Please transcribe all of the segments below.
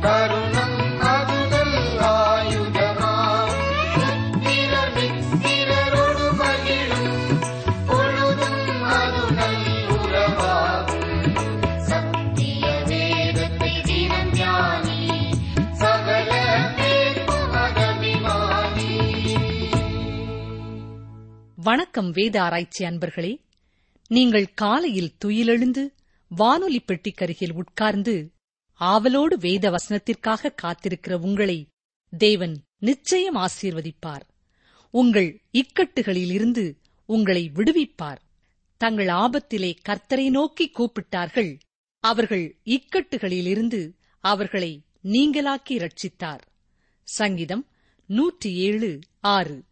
கருணம் அதுதல் மித்திரர் மித்திரரோடு மகிழும் பொழுதும் அது நல் உறவாகும். சத்திய வேதத்தை தினம் சகல பேர்க்கும் அகமிமானி வணக்கம் வேத ஆராய்ச்சி அன்பர்களே நீங்கள் காலையில் துயிலெழுந்து வானொலி பெட்டிக்கருகில் உட்கார்ந்து ஆவலோடு வேத வசனத்திற்காக காத்திருக்கிற உங்களை தேவன் நிச்சயம் ஆசீர்வதிப்பார். உங்கள் இக்கட்டுகளிலிருந்து உங்களை விடுவிப்பார். தங்கள் ஆபத்திலே கர்த்தரை நோக்கி கூப்பிட்டார்கள். அவர்கள் இக்கட்டுகளிலிருந்து அவர்களை நீங்களாக்கி ரட்சித்தார் சங்கீதம் நூற்றி ஏழு ஆறு.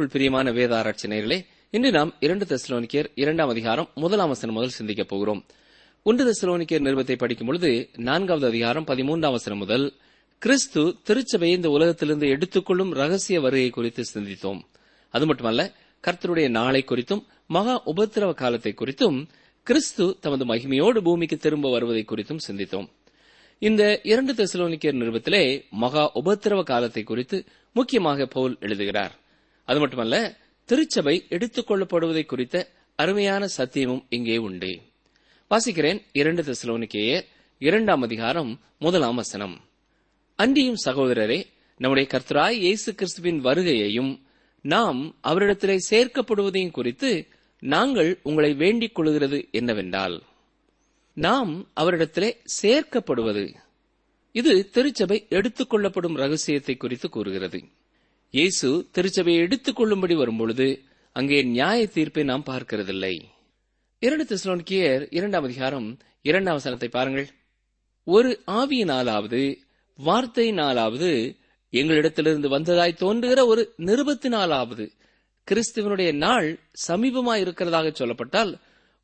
கிறிஸ்துவுக்குள் பிரியமான வேத ஆராய்ச்சி நேர்களே இன்று நாம் இரண்டு தெசலோனிக்கர் இரண்டாம் அதிகாரம் முதலாம் வசனம் முதல் சிந்திக்கப் போகிறோம். ஒன்று தெசலோனிக்கர் நிறுவத்தை படிக்கும் பொழுது நான்காவது அதிகாரம் பதிமூன்றாம் வசனம் முதல் கிறிஸ்து திருச்சபையை இந்த உலகத்திலிருந்து எடுத்துக்கொள்ளும் ரகசிய வருகை குறித்து சிந்தித்தோம். அது மட்டுமல்ல கர்த்தருடைய நாளை குறித்தும் மகா உபத்திரவ காலத்தை குறித்தும் கிறிஸ்து தமது மகிமையோடு பூமிக்கு திரும்ப வருவதை குறித்தும் சிந்தித்தோம். இந்த இரண்டு தெசலோனிக்கர் நிறுவத்திலே மகா உபத்திரவ காலத்தை குறித்து முக்கியமாக பவுல் எழுதுகிறார். அது மட்டுமல்ல திருச்சபை எடுத்துக் கொள்ளப்படுவதை குறித்த அருமையான சத்தியமும் இங்கே உண்டு. வாசிக்கிறேன் இரண்டு தெசலோனிக்கேயர் இரண்டாம் அதிகாரம் முதலாம் வசனம். அன்றியும் சகோதரரே நம்முடைய கர்த்தராய் இயேசு கிறிஸ்துவின் வருகையையும் நாம் அவரிடத்திலே சேர்க்கப்படுவதையும் குறித்து நாங்கள் உங்களை வேண்டிக் கொள்கிறது என்னவென்றால் நாம் அவரிடத்திலே சேர்க்கப்படுவது. இது திருச்சபை எடுத்துக்கொள்ளப்படும் ரகசியத்தை குறித்து கூறுகிறது. இயேசு திருச்சபையை எடுத்துக் கொள்ளும்படி வரும்பொழுது அங்கே நியாய தீர்ப்பை நாம் பார்க்கிறதில்லை. இரண்டு தெசலோனிக்கியர் இரண்டாம் அதிகாரம் இரண்டாம் வசனத்தை பாருங்கள். ஒரு ஆவியினாலாவது வார்த்தையினாலாவது எங்களிடத்திலிருந்து வந்ததாய் தோன்றுகிற ஒரு நிருபத்தினாலாவது கிறிஸ்துவனுடைய நாள் சமீபமாய் இருக்கிறதாக சொல்லப்பட்டால்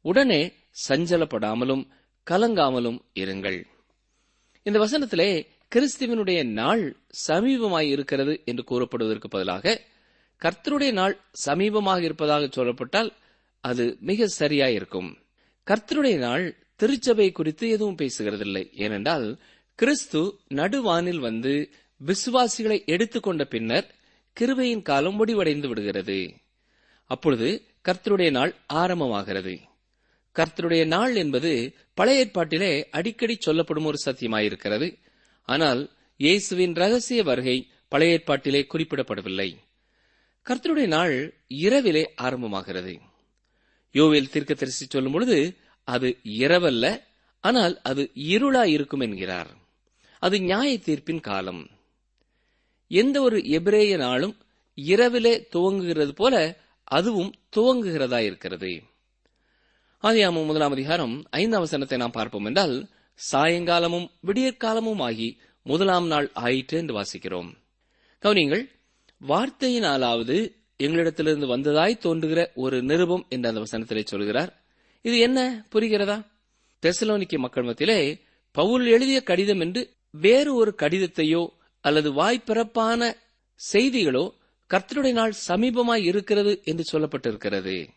உடனே சஞ்சலப்படாமலும் கலங்காமலும் இருங்கள். இந்த வசனத்திலே கிறிஸ்துவனுடைய நாள் சமீபமாய் இருக்கிறது என்று கூறப்படுவதற்கு பதிலாக கர்த்தருடைய நாள் சமீபமாக இருப்பதாக சொல்லப்பட்டால் அது மிக சரியாயிருக்கும். கர்த்தருடைய நாள் திருச்சபை குறித்து எதுவும் பேசுகிறதில்லை. ஏனென்றால் கிறிஸ்து நடுவானில் வந்து விசுவாசிகளை எடுத்துக்கொண்ட பின்னர் கிருபையின் காலம் முடிவடைந்து விடுகிறது. அப்பொழுது கர்த்தருடைய நாள் ஆரம்பமாகிறது. கர்த்தருடைய நாள் என்பது பழைய ஏற்பாட்டிலே அடிக்கடி சொல்லப்படும் ஒரு சத்தியமாயிருக்கிறது. ஆனால் இயேசுவின் ரகசிய வருகை பழைய ஏற்பாட்டிலே குறிப்பிடப்படவில்லை. கர்த்தருடைய நாள் இரவிலே ஆரம்பமாகிறது. யோவேல் தீர்க்கதரிசி சொல்லும் பொழுது அது இரவல்ல ஆனால் அது இருளா இருக்கும் என்கிறார். அது நியாய தீர்ப்பின் காலம். எந்த ஒரு எபிரேய நாளும் இரவிலே துவங்குகிறது போல அதுவும் துவங்குகிறதா இருக்கிறது ஆதியாமம் முதலாம் அதிகாரம் ஐந்தாம் வசனத்தை நாம் பார்ப்போம் என்றால் சாயங்காலமும் விடியற்காலமும் ஆகி முதலாம் நாள் ஆயிற்று என்று வாசிக்கிறோம். கவனிங்கள் வார்த்தையினாலாவது எங்களிடத்திலிருந்து வந்ததாய் தோன்றுகிற ஒரு நிருபம் என்று அந்த வசனத்திலே சொல்கிறார். இது என்ன? புரிகிறதா? தெசலோனிக்கு மக்கள் மத்தியிலே பவுல் எழுதிய கடிதம் என்று வேறு ஒரு கடிதத்தையோ அல்லது வாய்ப்பிறப்பான செய்திகளோ கர்த்தருடைய நாள் சமீபமாய் இருக்கிறது என்று சொல்லப்பட்டிருக்கிறது.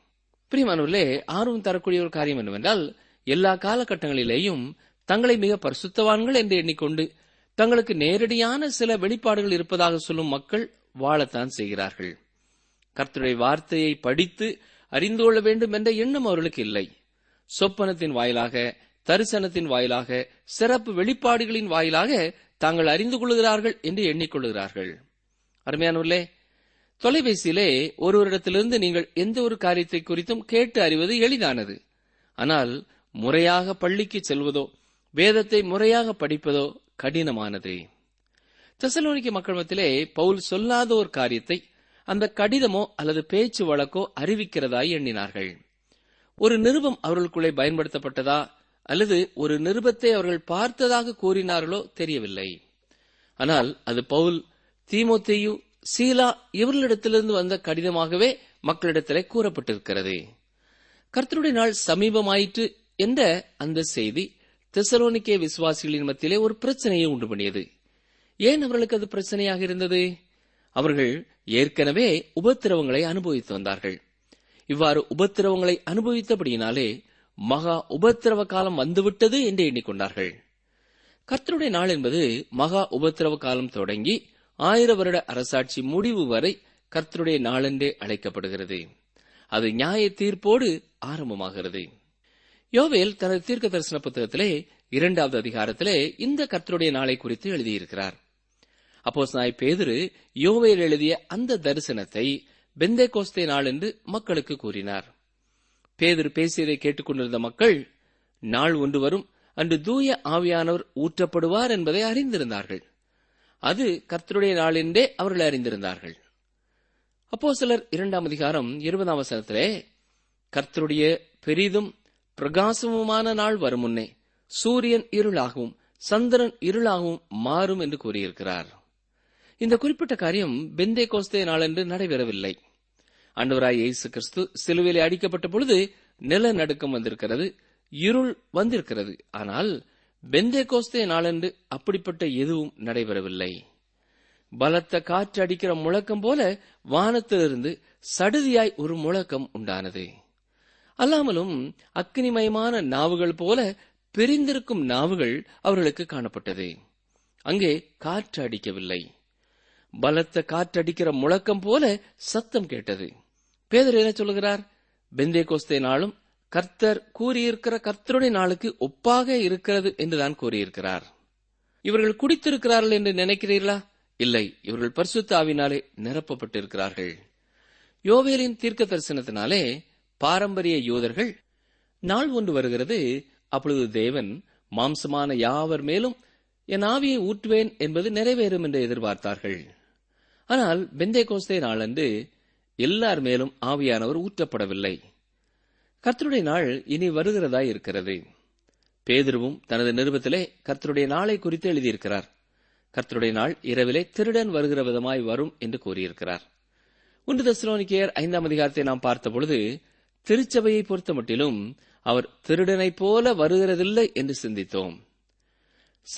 பிரியமானவர்களே ஆர்வம் தரக்கூடிய ஒரு காரியம் என்னவென்றால் எல்லா காலகட்டங்களிலேயும் தங்களை மிக பரிசுத்தவான்கள் என்று எண்ணிக்கொண்டு தங்களுக்கு நேரடியான சில வெளிப்பாடுகள் இருப்பதாக சொல்லும் மக்கள் வாழத்தான் செய்கிறார்கள். கர்த்தருடைய வார்த்தையை படித்து அறிந்து கொள்ள வேண்டும் என்ற எண்ணம் அவர்களுக்கு இல்லை. சொப்பனத்தின் வாயிலாக தரிசனத்தின் வாயிலாக சிறப்பு வெளிப்பாடுகளின் வாயிலாக தாங்கள் அறிந்து கொள்கிறார்கள் என்று எண்ணிக்கொள்கிறார்கள் அருமையானவர்களே தொலைபேசியிலே ஒருவரிடத்திலிருந்து நீங்கள் எந்த ஒரு காரியத்தை குறித்தும் கேட்டு அறிவது எளிதானது. ஆனால் முறையாக பள்ளிக்கு செல்வதோ வேதத்தை முறையாக படிப்பதோ கடினமானது. தெசலோனிக்க மக்கள் மத்தியிலே பவுல் சொல்லாத ஒரு காரியத்தை அந்த கடிதமோ அல்லது பேச்சு வழக்கோ அறிவிக்கிறதாய் எண்ணினார்கள். ஒரு நிருபம் அவர்களுக்குள்ளே பயன்படுத்தப்பட்டதா அல்லது ஒரு நிருபத்தை அவர்கள் பார்த்ததாக கூறினார்களோ தெரியவில்லை. ஆனால் அது பவுல் தீமோத்தேயு சீலா இவர்களிடத்திலிருந்து வந்த கடிதமாகவே மக்களிடத்திலே கூறப்பட்டிருக்கிறது. கர்த்தருடைய நாள் சமீபமாயிற்று என்ற அந்த செய்தி தெசலோனிக்கே விசுவாசிகளின் மத்தியிலே ஒரு பிரச்சனையை உண்டு பண்ணியது. ஏன் அவர்களுக்கு அது பிரச்சனையாக இருந்தது? அவர்கள் ஏற்கனவே உபத்திரவங்களை அனுபவித்து வந்தார்கள். இவ்வாறு உபத்திரவங்களை அனுபவித்தபடியினாலே மகா உபத்திரவ காலம் வந்துவிட்டது என்று எண்ணிக்கொண்டார்கள். கர்த்தருடைய நாள் என்பது மகா உபத்திரவ காலம் தொடங்கி ஆயிர வருட அரசாட்சி முடிவு வரை கர்த்தருடைய நாளென்றே அழைக்கப்படுகிறது. அது நியாய தீர்ப்போடு ஆரம்பமாகிறது. யோவேல் தனது தீர்க்க தரிசன புத்தகத்திலே இரண்டாவது அதிகாரத்திலே இந்த கர்த்தருடைய நாளை குறித்து எழுதியிருக்கிறார். அப்போஸ் நாய் பேதுரு யோவேல் எழுதிய அந்த தரிசனத்தை பெந்தே கோஸ்தே நாள் என்று மக்களுக்கு கூறினார். பேதுரு பேசியதை கேட்டுக்கொண்டிருந்த மக்கள் நாள் ஒன்று வரும் அன்று தூய ஆவியானவர் ஊற்றப்படுவார் என்பதை அறிந்திருந்தார்கள். அது கர்த்தருடைய நாள் என்றே அவர்கள் அறிந்திருந்தார்கள். அப்போ சிலர் இரண்டாம் அதிகாரம் இருபதாம் வசனத்திலே கர்த்தருடைய பெரிதும் பிரகாசமுமான நாள் வரும் முன்னே சூரியன் இருளாகவும் சந்திரன் இருளாகவும் மாறும் என்று கூறியிருக்கிறார். இந்த குறிப்பிட்ட காரியம் பெந்தே கோஸ்தே நாளன்று நடைபெறவில்லை. ஆண்டவராய் இயேசு கிறிஸ்து சிலுவையிலே அடிக்கப்பட்ட பொழுது நிலநடுக்கம் வந்திருக்கிறது இருள் வந்திருக்கிறது. ஆனால் பெந்தே கோஸ்தே நாளன்று அப்படிப்பட்ட எதுவும் நடைபெறவில்லை. பலத்த காற்று அடிக்கிற முழக்கம் போல வானத்திலிருந்து சடுதியாய் ஒரு முழக்கம் உண்டானது. அல்லாமலும் அக்னிமயமான நாவுகள் போல பிரிந்திருக்கும் நாவுகள் அவர்களுக்கு காணப்பட்டது. அங்கே காற்று அடிக்கவில்லை. பலத்த காற்றடிக்கிற முழக்கம் போல சத்தம் கேட்டது. பேதர் என்ன சொல்லுகிறார்? பெந்தே கோஸ்தே நாளும் கர்த்தர் கூறியிருக்கிற கர்த்தருடைய நாளுக்கு ஒப்பாக இருக்கிறது என்றுதான் கூறியிருக்கிறார். இவர்கள் குடித்திருக்கிறார்கள் என்று நினைக்கிறீர்களா? இல்லை. இவர்கள் பரிசுத்த ஆவினாலே நிரப்பப்பட்டிருக்கிறார்கள். யோவேலின் தீர்க்க தரிசனத்தினாலே பாரம்பரிய யூதர்கள். நாள் ஒன்று வருகிறது. அப்பொழுது தேவன் மாம்சமான யாவர் மேலும் என் ஆவியை ஊற்றுவேன் என்பது நிறைவேறும் என்று எதிர்பார்த்தார்கள். ஆனால் பெந்தே கோஸ்தே நாளன்று எல்லார் மேலும் ஆவியானவர் ஊற்றப்படவில்லை. கர்த்தருடைய நாள் இனி வருகிறதா இருக்கிறது. பேதுருவும் தனது நிருபத்திலே கர்த்தருடைய நாளை குறித்து எழுதியிருக்கிறார். கர்த்தருடைய நாள் இரவிலே திருடன் வருகிற விதமாய் வரும் என்று கூறியிருக்கிறார். ஒன்று தஸ்லோனிக்கேயர் ஐந்தாம் அதிகாரத்தை நாம் பார்த்தபொழுது திருச்சபையை பொறுத்தமட்டிலும் அவர் திருடனைப் போல வருகிறதில்லை என்று சிந்தித்தோம்.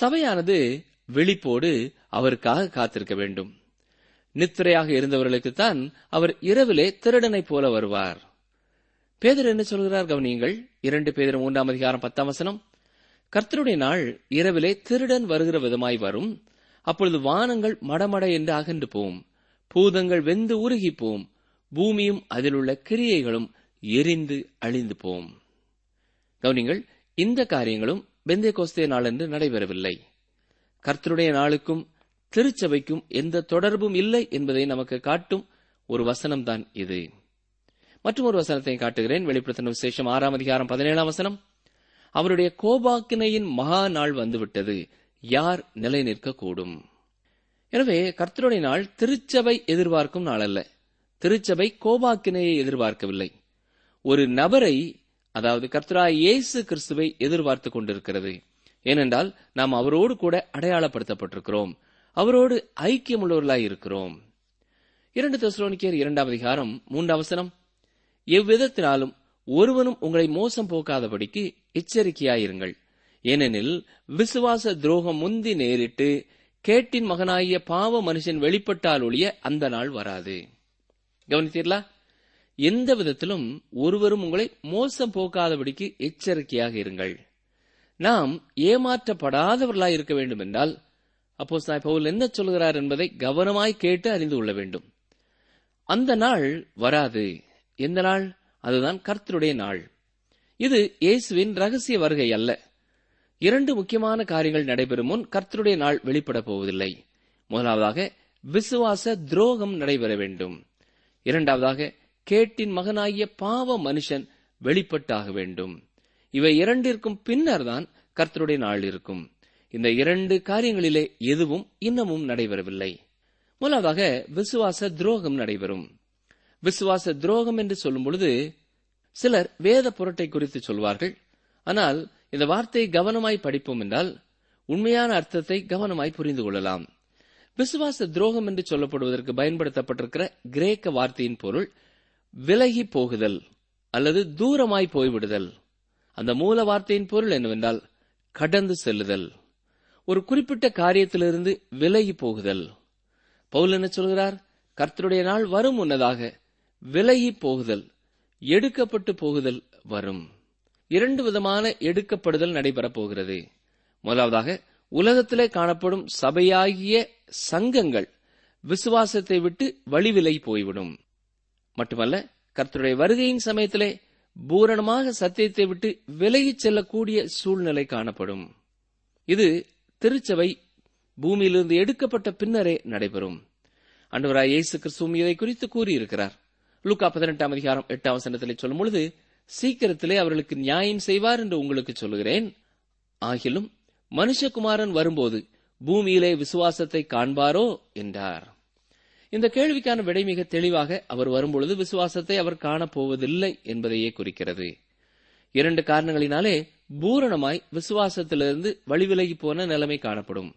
சபையானது விழிப்போடு அவருக்காக காத்திருக்க வேண்டும். நித்திரையாக இருந்தவர்களுக்குத்தான் அவர் இரவிலே திருடனைப் போல வருவார். பேதர் என்ன சொல்கிறார் கவனியுங்கள். இரண்டு பேதர் மூன்றாம் அதிகாரம் பத்தாம் வசனம். கர்த்தருடைய நாள் இரவிலே திருடன் வருகிற விதமாய் வரும். அப்பொழுது வானங்கள் மடமட என்று அகன்று போம். பூதங்கள் வெந்து உருகி போம். பூமியும் அதிலுள்ள கிரியைகளும் எரிந்து அழிந்து போம். கவனிங்கள் இந்த காரியங்களும் பெந்தே கோஸ்தே நாளன்று நடைபெறவில்லை. கர்த்தருடைய நாளுக்கும் திருச்சபைக்கும் எந்த தொடர்பும் இல்லை என்பதை நமக்கு காட்டும் ஒரு வசனம்தான் இது. மற்றும் ஒரு வசனத்தை காட்டுகிறேன். வெளிப்படுத்தின விசேஷம் ஆறாம் அதிகாரம் பதினேழாம் வசனம். அவருடைய கோபாக்கினையின் மகா நாள் வந்துவிட்டது. யார் நிலை நிற்கக்கூடும் எனவே கர்த்தருடைய நாள் திருச்சபை எதிர்பார்க்கும் நாள் அல்ல திருச்சபை கோபாக்கினையை எதிர்பார்க்கவில்லை. ஒரு நபரை அதாவது கர்த்தரா இயேசு கிறிஸ்துவை எதிர்பார்த்து கொண்டிருக்கிறது. ஏனென்றால் நாம் அவரோடு கூட அடையாளப்படுத்தப்பட்டிருக்கிறோம். அவரோடு ஐக்கியமுள்ளவர்களாய் இருக்கிறோம். இரண்டு தெசலோனிக்கேயர் இரண்டாம் அதிகாரம் மூன்று அவசரம் எவ்விதத்தினாலும் ஒருவனும் உங்களை மோசம் போக்காதபடிக்கு எச்சரிக்கையாயிருங்கள். ஏனெனில் விசுவாச துரோகம் முந்தி நேரிட்டு கேட்டின் மகனாகிய பாவ மனுஷன் வெளிப்பட்டால் ஒழிய அந்த நாள் வராது. கவனித்தீர்களா? எந்த விதத்திலும் ஒருவரும் உங்களை மோசம் போக்காதபடிக்கு எச்சரிக்கையாக இருங்கள். நாம் ஏமாற்றப்படாதவர்களாய் இருக்க வேண்டும் என்றால் அப்போ பவுல் என்ன சொல்கிறார் என்பதை கவனமாய் கேட்டு அறிந்து கொள்ள வேண்டும். அந்த நாள் வராது. எந்த நாள்? அதுதான் கர்த்தருடைய நாள். இது இயேசுவின் ரகசிய வருகை அல்ல. இரண்டு முக்கியமான காரியங்கள் நடைபெறும் முன் கர்த்தருடைய நாள் வெளிப்பட போவதில்லை. முதலாவதாக விசுவாச துரோகம் நடைபெற வேண்டும். இரண்டாவதாக கேட்டின் மகனாகிய பாவ மனுஷன் வெளிப்பட்டாக வேண்டும். இவை இரண்டிற்கும் பின்னர் தான் கர்த்தருடைய நாள் இருக்கும். இந்த இரண்டு காரியங்களிலே எதுவும் இன்னமும் நடைபெறவில்லை. முதலாவதாக விசுவாச துரோகம் நடைபெறும். விசுவாச துரோகம் என்று சொல்லும் பொழுது சிலர் வேத புரட்டை குறித்து சொல்வார்கள். ஆனால் இந்த வார்த்தையை கவனமாய் படிப்போம் என்றால் உண்மையான அர்த்தத்தை கவனமாய் புரிந்து கொள்ளலாம். விசுவாச துரோகம் என்று சொல்லப்படுவதற்கு பயன்படுத்தப்பட்டிருக்கிற கிரேக்க வார்த்தையின் பொருள் விலகி போகுதல் அல்லது தூரமாய் போய்விடுதல். அந்த மூல வார்த்தையின் பொருள் என்னவென்றால் கடந்து செல்லுதல். ஒரு குறிப்பிட்ட காரியத்திலிருந்து விலகி போகுதல். பவுல் என்ன சொல்கிறார்? கர்த்தருடைய நாள் வரும் முன்னதாக விலகி போகுதல் எடுக்கப்பட்டு போகுதல் வரும். இரண்டு விதமான எடுக்கப்படுதல் நடைபெறப் போகிறது. முதலாவதாக உலகத்திலே காணப்படும் சபையாகிய சங்கங்கள் விசுவாசத்தை விட்டு வழிவிலை போய்விடும். மட்டுமல்ல கர்த்தருடைய வருகையின் சமயத்திலே பூரணமாக சத்தியத்தை விட்டு விலகிச் செல்லக்கூடிய சூழ்நிலை காணப்படும். இது திருச்சபை பூமியிலிருந்து எடுக்கப்பட்ட பின்னரே நடைபெறும். அன்றுவராய் இயேசு கிறிஸ்துவும் இதை குறித்து கூறியிருக்கிறார். லூக்கா பதினெட்டாம் அதிகாரம் எட்டாம் வசனத்திலே சொல்லும் பொழுது சீக்கிரத்திலே அவர்களுக்கு நியாயம் செய்வார் என்று உங்களுக்கு சொல்லுகிறேன். ஆகிலும் மனுஷகுமாரன் வரும்போது பூமியிலே விசுவாசத்தை காண்பாரோ? என்றார். இந்த கேள்விக்கான விடை மிக தெளிவாக அவர் வரும்பொழுது விசுவாசத்தை அவர் காணப்போவதில்லை என்பதையே குறிக்கிறது. இரண்டு காரணங்களினாலே பூரணமாய் விசுவாசத்திலிருந்து வழிவிலகி போன நிலைமை காணப்படும்.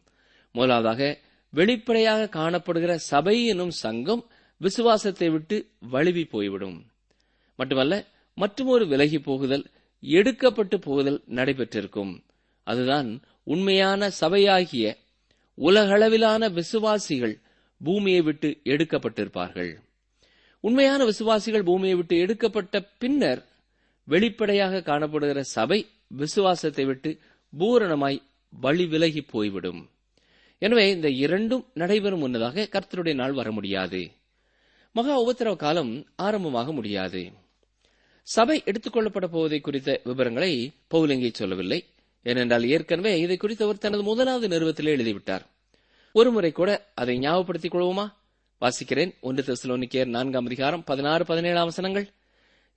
முதலாவதாக வெளிப்படையாக காணப்படுகிற சபை எனும் சங்கம் விசுவாசத்தை விட்டு வழுவி போய்விடும். மட்டுமல்ல மற்றுமொரு விலகி போகுதல் எடுக்கப்பட்டு போகுதல் நடைபெற்றிருக்கும். அதுதான் உண்மையான சபையாகிய உலகளவிலான விசுவாசிகள் பூமியை விட்டு எடுக்கப்பட்டிருப்பார்கள். உண்மையான விசுவாசிகள் பூமியை விட்டு எடுக்கப்பட்ட பின்னர் வெளிப்படையாக காணப்படுகிற சபை விசுவாசத்தை விட்டு பூரணமாய் வழி விலகி போய்விடும். எனவே இந்த இரண்டும் நடைபெறும் முன்னதாக கர்த்தருடைய நாள் வர முடியாது. மகா உபத்திரவ காலம் ஆரம்பமாக முடியாது. சபை எடுத்துக்கொள்ளப்பட போவதை குறித்த விவரங்களை பௌலங்கி சொல்லவில்லை. ஏனென்றால் ஏற்கனவே இதை குறித்து அவர் தனது முதலாவது நிறுவத்திலே எழுதிவிட்டார். ஒருமுறை கூட அதை ஞாபகப்படுத்திக் கொள்வோமா? வாசிக்கிறேன். ஒன்று தெசலோனிக்கேர் நான்காம் அதிகாரம் பதினாறு பதினேழாம் வசனங்கள்.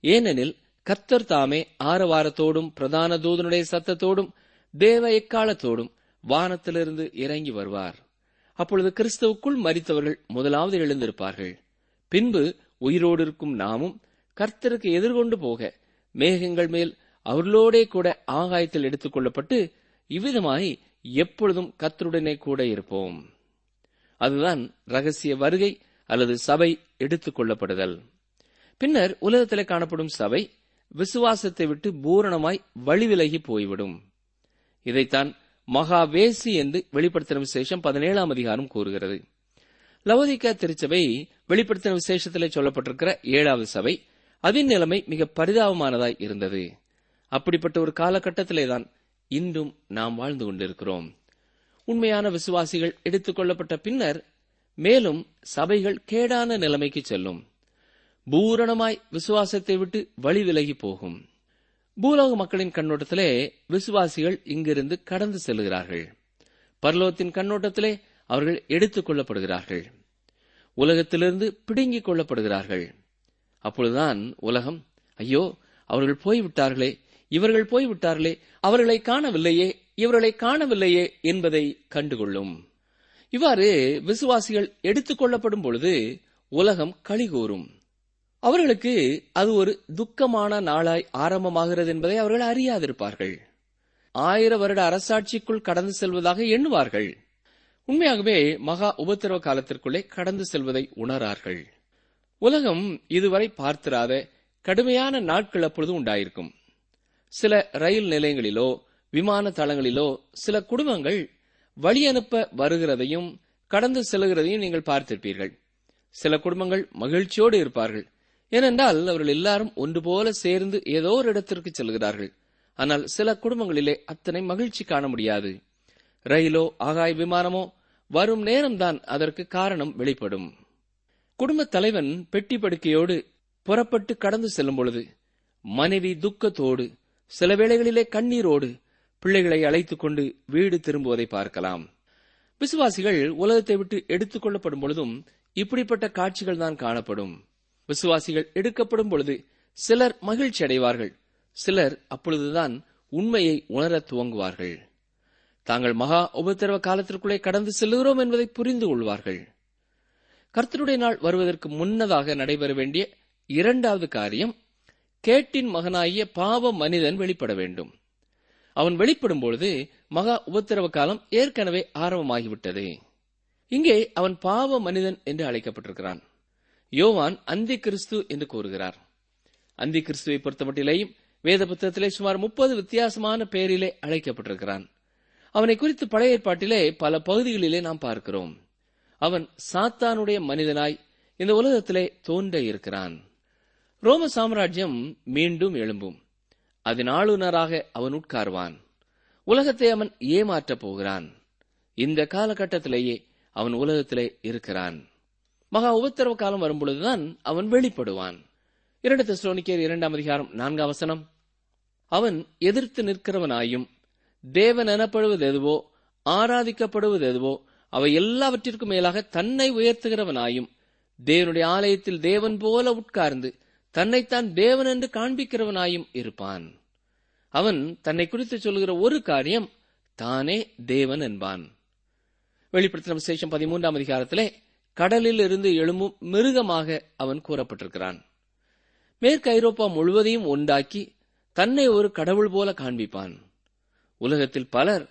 ஏனெனில் கர்த்தர் தாமே ஆரவாரத்தோடும் பிரதான தூதனுடைய சத்தத்தோடும் தேவ எக்காலத்தோடும் வானத்திலிருந்து இறங்கி வருவார். அப்பொழுது கிறிஸ்துவுக்குள் மறித்தவர்கள் முதலாவது எழுந்திருப்பார்கள். பின்பு உயிரோடு இருக்கும் நாமும் கர்த்தருக்கு எதிர்கொண்டு போக மேகங்கள் மேல் அவர்களோடே கூட ஆகாயத்தில் எடுத்துக் கொள்ளப்பட்டு இவ்விதமாய் எப்பொழுதும் கத்தருடனே கூட இருப்போம். அதுதான் ரகசிய வருகை அல்லது சபை எடுத்துக் கொள்ளப்படுதல். பின்னர் உலகத்திலே காணப்படும் சபை விசுவாசத்தை விட்டு பூரணமாய் வழிவிலகி போய்விடும். இதைத்தான் மகாவேசி என்று வெளிப்படுத்தின விசேஷம் பதினேழாம் அதிகாரம் கூறுகிறது. லவோதிக்கா திருச்சபை வெளிப்படுத்தின விசேஷத்தில் சொல்லப்பட்டிருக்கிற ஏழாவது சபை அதன் நிலைமை மிக பரிதாபமானதாய் இருந்தது. அப்படிப்பட்ட ஒரு காலகட்டத்திலேதான் இன்றும் நாம் வாழ்ந்து கொண்டிருக்கிறோம். உண்மையான விசுவாசிகள் எடுத்துக் கொள்ளப்பட்ட பின்னர் மேலும் சபைகள் கேடான நிலைமைக்கு செல்லும். பூரணமாய் விசுவாசத்தை விட்டு வழி விலகி போகும். பூலோக மக்களின் கண்ணோட்டத்திலே விசுவாசிகள் இங்கிருந்து கடந்து செல்கிறார்கள். பரலோகத்தின் கண்ணோட்டத்திலே அவர்கள் எடுத்துக் கொள்ளப்படுகிறார்கள். உலகத்திலிருந்து பிடுங்கிக் கொள்ளப்படுகிறார்கள். அப்பொழுதுதான் உலகம் ஐயோ அவர்கள் போய்விட்டார்களே இவர்கள் போய்விட்டார்களே அவர்களை காணவில்லையே இவர்களை காணவில்லையே என்பதை கண்டுகொள்ளும். இவ்வாறு விசுவாசிகள் எடுத்துக் கொள்ளப்படும் பொழுது உலகம் கழிகூறும் அவர்களுக்கு அது ஒரு துக்கமான நாளாய் ஆரம்பமாகிறது என்பதை அவர்கள் அறியாதிருப்பார்கள். ஆயிர வருட அரசாட்சிக்குள் கடந்து செல்வதாக எண்ணுவார்கள். உண்மையாகவே மகா உபத்திரவ காலத்திற்குள்ளே கடந்து செல்வதை உணரார்கள். உலகம் இதுவரை பார்த்திராத கடுமையான நாட்கள் அப்பொழுது உண்டாயிருக்கும். சில ரயில் நிலையங்களிலோ விமான தளங்களிலோ சில குடும்பங்கள் வழி அனுப்ப வருகிறதையும் கடந்து செல்கிறதையும் நீங்கள் பார்த்திருப்பீர்கள். சில குடும்பங்கள் மகிழ்ச்சியோடு இருப்பார்கள். ஏனென்றால் அவர்கள் எல்லாரும் ஒன்று போல சேர்ந்து ஏதோ ஒரு இடத்திற்கு செல்கிறார்கள். ஆனால் சில குடும்பங்களிலே அத்தனை மகிழ்ச்சி காண முடியாது. ரயிலோ ஆகாய விமானமோ வரும் நேரம்தான் அதற்கு காரணம் வெளிப்படும். குடும்ப தலைவன் பெட்டி படுக்கையோடு புறப்பட்டு கடந்து செல்லும் பொழுது மனைவி துக்கத்தோடு சில வேளைகளிலே கண்ணீரோடு பிள்ளைகளை அழைத்துக் கொண்டு வீடு திரும்புவதை பார்க்கலாம். விசுவாசிகள் உலகத்தை விட்டு எடுத்துக் கொள்ளப்படும் பொழுதும் இப்படிப்பட்ட காட்சிகள் தான் காணப்படும். விசுவாசிகள் எடுக்கப்படும் பொழுது சிலர் மகிழ்ச்சி அடைவார்கள். சிலர் அப்பொழுதுதான் உண்மையை உணர துவங்குவார்கள். தாங்கள் மகா உபத்திரவ காலத்திற்குள்ளே கடந்து செல்கிறோம் என்பதை புரிந்து கொள்வார்கள். கர்த்தருடைய நாள் வருவதற்கு முன்னதாக நடைபெற வேண்டிய இரண்டாவது காரியம் கேட்டின் மகனாகிய பாவ மனிதன் வெளிப்பட வேண்டும். அவன் வெளிப்படும் பொழுது மகா உபத்திரவ காலம் ஏற்கனவே ஆரம்பமாகிவிட்டது. இங்கே அவன் பாவ மனிதன் என்று அழைக்கப்பட்டிருக்கிறான். யோவான் அந்தி கிறிஸ்து என்று கூறுகிறார். அந்தி கிறிஸ்துவை பொறுத்தமட்டிலேயும் வேத புத்தகத்திலே சுமார் முப்பது வித்தியாசமான பெயரிலே அழைக்கப்பட்டிருக்கிறான். அவனை குறித்து பழைய ஏற்பாட்டிலே பல பகுதிகளிலே நாம் பார்க்கிறோம். அவன் சாத்தானுடைய மனிதனாய் இந்த உலகத்திலே தோன்ற இருக்கிறான். ரோம சாம்ராஜ்யம் மீண்டும் எழும்பும். அதன் ஆளுநராக அவன் உட்கார்வான். உலகத்தை அவன் ஏமாற்றப் போகிறான். இந்த காலகட்டத்திலேயே அவன் உலகத்திலே இருக்கிறான். மகா உபத்திரவ காலம் வரும்பொழுதுதான் அவன் வெளிப்படுவான். இரண்டு தெசலோனிக்கேர் இரண்டாம் அதிகாரம் நான்காம் வசனம். அவன் எதிர்த்து நிற்கிறவனாயும் தேவன் எனப்படுவது எதுவோ ஆராதிக்கப்படுவது எதுவோ அவை எல்லாவற்றிற்கும் மேலாக தன்னை உயர்த்துகிறவனாயும் தேவனுடைய ஆலயத்தில் தேவன் போல உட்கார்ந்து தன்னைத்தான் தேவன் என்று காண்பிக்கிறவனாயும் இருப்பான். அவன் தன்னை குறித்து சொல்கிற ஒரு காரியம் தானே தேவன் என்பான். வெளிப்படுத்தின விசேஷம் பதிமூன்றாம் அதிகாரத்திலே கடலில் இருந்து எழும்பும் மிருகமாக அவன் கூறப்பட்டிருக்கிறான். மேற்கு ஐரோப்பா முழுவதையும் உண்டாக்கி தன்னை ஒரு கடவுள் போல காண்பிப்பான். உலகத்தில் பலர்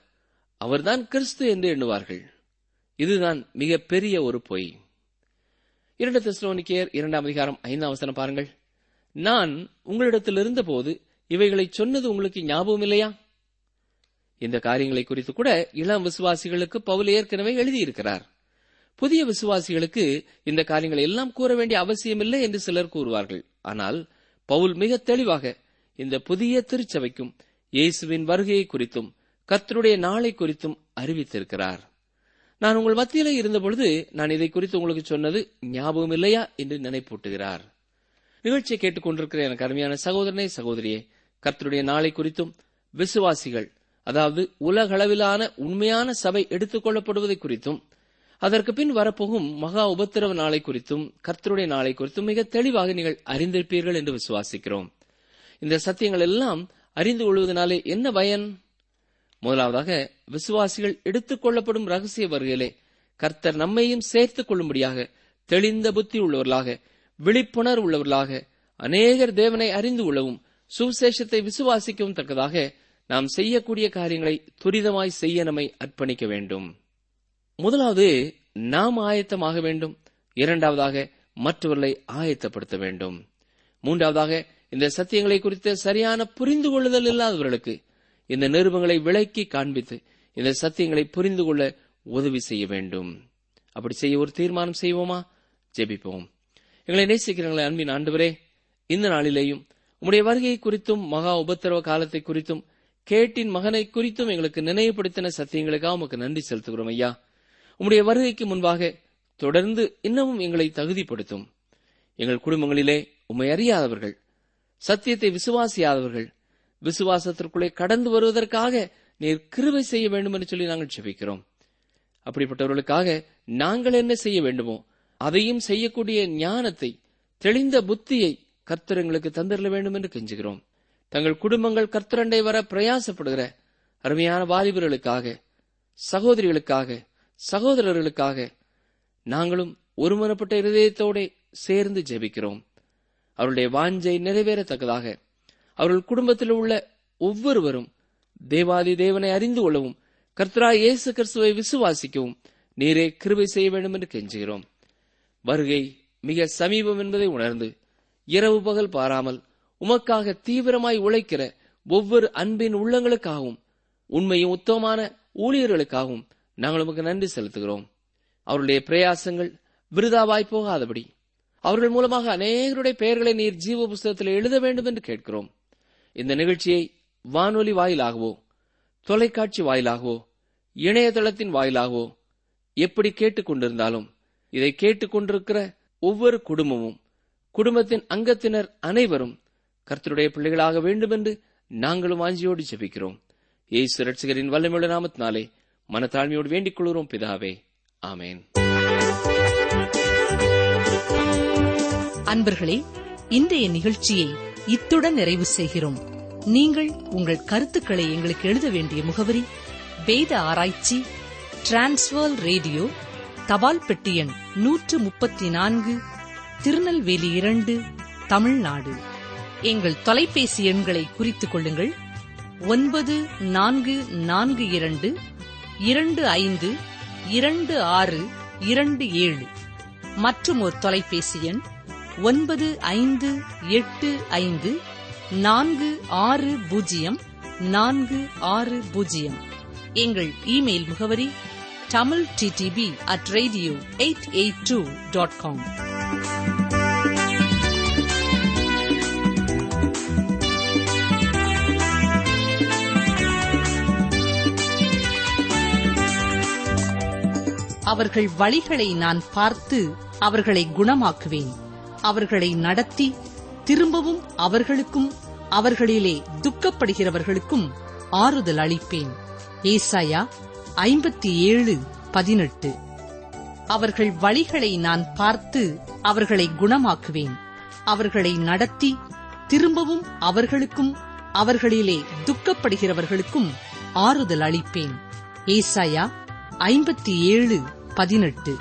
அவர்தான் கிறிஸ்து என்று எண்ணுவார்கள். இதுதான் மிகப்பெரிய ஒரு பொய். இரண்டு திருஸ்லோனிக்கேர் இரண்டாம் அதிகாரம் ஐந்தாம் வசனம் பாருங்கள். நான் உங்களிடத்தில் இருந்தபோது இவைகளை சொன்னது உங்களுக்கு ஞாபகம் இல்லையா? இந்த காரியங்களை குறித்து கூட இளம் விசுவாசிகளுக்கு பவுல் ஏற்கனவே எழுதியிருக்கிறார். புதிய விசுவாசிகளுக்கு இந்த காரியங்களை எல்லாம் கூற வேண்டிய அவசியமில்லை என்று சிலர் கூறுவார்கள். ஆனால் பவுல் மிக தெளிவாக இந்த புதிய திருச்சபைக்கும் இயேசுவின் வருகையை குறித்தும் கர்த்தருடைய நாளை குறித்தும் அறிவித்திருக்கிறார். நான் உங்கள் மத்தியிலே இருந்தபொழுது நான் இதை குறித்து உங்களுக்கு சொன்னது ஞாபகம் இல்லையா என்று நினைப்பூட்டுகிறார். நிகழ்ச்சியை கேட்டுக்கொண்டிருக்கிற எனக்கு அருமையான சகோதரனே சகோதரியே கர்த்தருடைய நாளை குறித்தும் விசுவாசிகள் அதாவது உலகளவிலான உண்மையான சபை எடுத்துக்கொள்ளப்படுவதை குறித்தும் அதற்கு பின் வரப்போகும் மகா உபத்திரவ நாளை குறித்தும் கர்த்தருடைய நாளை குறித்தும் மிக தெளிவாக நீங்கள் அறிந்திருப்பீர்கள் என்று விசுவாசிக்கிறோம். இந்த சத்தியங்கள் எல்லாம் அறிந்து கொள்வதனாலே என்ன பயன்? முதலாவதாக விசுவாசிகள் எடுத்துக் கொள்ளப்படும் ரகசிய வருகையிலே கர்த்தர் நம்மையும் சேர்த்துக் கொள்ளும்படியாக தெளிந்த புத்தி உள்ளவர்களாக விழிப்புணர்வு உள்ளவர்களாக அநேகர் தேவனை அறிந்து கொள்ளவும் சுவிசேஷத்தை விசுவாசிக்கவும் தக்கதாக நாம் செய்யக்கூடிய காரியங்களை துரிதமாய் செய்ய நம்மை அர்ப்பணிக்க வேண்டும். முதலாவது நாம் ஆயத்தமாக வேண்டும். இரண்டாவதாக மற்றவர்களை ஆயத்தப்படுத்த வேண்டும். மூன்றாவதாக இந்த சத்தியங்களை குறித்த சரியான புரிந்து கொள்ளுதல் இல்லாதவர்களுக்கு இந்த நிருபங்களை விளக்கி காண்பித்து இந்த சத்தியங்களை புரிந்து கொள்ள உதவி செய்ய வேண்டும். அப்படி செய்ய ஒரு தீர்மானம் செய்வோமா? ஜெபிப்போம். எங்களை நேசிக்கிறவங்களை அன்பின் ஆண்டவரே இந்த நாளிலேயும் உம்முடைய வருகையை குறித்தும் மகா உபத்திரவ காலத்தை குறித்தும் கேட்டின் மகனை குறித்தும் எங்களுக்கு நினைவுபடுத்தின சத்தியங்களுக்காக உமக்கு நன்றி செலுத்துகிறோம் ஐயா. உம்முடைய வருகைக்கு முன்பாக தொடர்ந்து இன்னமும் எங்களை தகுதிப்படுத்தும். எங்கள் குடும்பங்களிலே உம்மை அறியாதவர்கள் சத்தியத்தை விசுவாசியாதவர்கள் விசுவாசத்திற்குள்ளே கடந்து வருவதற்காக நீர் கிருவை செய்ய வேண்டும் என்று சொல்லி நாங்கள் செபிக்கிறோம் அப்படிப்பட்டவர்களுக்காக நாங்கள் என்ன செய்ய வேண்டுமோ அதையும் செய்யக்கூடிய ஞானத்தை தெளிந்த புத்தியை கர்த்தர் எங்களுக்கு தந்திரல வேண்டும் என்று கெஞ்சுகிறோம். தங்கள் குடும்பங்கள் கர்த்தரண்டை வர பிரயாசப்படுகிற அருமையான வாலிபர்களுக்காக சகோதரிகளுக்காக சகோதரர்களுக்காக நாங்களும் ஒருமனப்பட்ட இருதயத்தோட சேர்ந்து ஜெபிக்கிறோம். அவருடைய வாஞ்சை நிறைவேறத்தக்கதாக அவர்கள் குடும்பத்தில் உள்ள ஒவ்வொருவரும் தேவாதி தேவனை அறிந்து கொள்ளவும் கர்த்தரா இயேசு கிறிஸ்துவை விசுவாசிக்கவும் நீரே கிருபை செய்ய வேண்டும் என்று கெஞ்சுகிறோம். வருகை மிக சமீபம் என்பதை உணர்ந்து இரவு பகல் பாராமல் உமக்காக தீவிரமாய் உழைக்கிற ஒவ்வொரு அன்பின் உள்ளங்களுக்காகவும் உண்மையும் உத்தமமான ஊழியர்களுக்காகவும் நாங்கள் உமக்கு நன்றி செலுத்துகிறோம். அவருடைய பிரயாசங்கள் விருதாவாய் போகாதபடி அவர்கள் மூலமாக அநேகருடைய பெயர்களை நீர் ஜீவ புஸ்தகத்தில் எழுத வேண்டும் என்று கேட்கிறோம். இந்த நிகழ்ச்சியை வானொலி வாயிலாகவோ தொலைக்காட்சி வாயிலாகவோ இணையதளத்தின் வாயிலாகவோ எப்படி கேட்டுக் கொண்டிருந்தாலும் இதை கேட்டுக்கொண்டிருக்கிற ஒவ்வொரு குடும்பமும் குடும்பத்தின் அங்கத்தினர் அனைவரும் கர்த்தருடைய பிள்ளைகளாக வேண்டும் என்று நாங்களும் வாஞ்சியோடு ஜெபிக்கிறோம். இயேசு ரட்சிகரின் வல்லமையுள்ள நாமத்தினாலே மனத்தாழ்மையோடு வேண்டிக் கொள்கிறோம் பிதாவே. ஆமேன். அன்பர்களே இன்றைய நிகழ்ச்சியை இத்துடன் நிறைவு செய்கிறோம். நீங்கள் உங்கள் கருத்துக்களை எங்களுக்கு எழுத வேண்டிய முகவரி வேத ஆராய்ச்சி டிரான்ஸ்வர் ரேடியோ தபால் பெட்டி எண் நூற்று முப்பத்தி நான்கு திருநெல்வேலி இரண்டு தமிழ்நாடு. எங்கள் தொலைபேசி எண்களை குறித்துக் கொள்ளுங்கள். ஒன்பது நான்கு நான்கு இரண்டு இரண்டு ஐந்து இரண்டு ஆறு இரண்டு ஏழு. மற்றும் ஒரு தொலைபேசி எண் ஒன்பது ஐந்து எட்டு ஐந்து நான்கு ஆறு பூஜ்ஜியம் நான்கு ஆறு பூஜ்ஜியம். எங்கள் இமெயில் முகவரி Tamil DTP at radio eight eight two dot com அவர்கள் வழிகளை நான் பார்த்து அவர்களை குணமாக்குவேன். அவர்களை நடத்தி திரும்பவும் அவர்களுக்கும் அவர்களிலே துக்கப்படுகிறவர்களுக்கும் ஆறுதல் அளிப்பேன். ஏசாயா ஐம்பத்தி ஏழு பதினெட்டு. அவர்கள் வழிகளை நான் பார்த்து அவர்களை குணமாக்குவேன். அவர்களை நடத்தி திரும்பவும் அவர்களுக்கும் அவர்களிலே துக்கப்படுகிறவர்களுக்கும் ஆறுதல் அளிப்பேன். ஏசாயா ஐம்பத்தி ஏழு பதினெட்டு.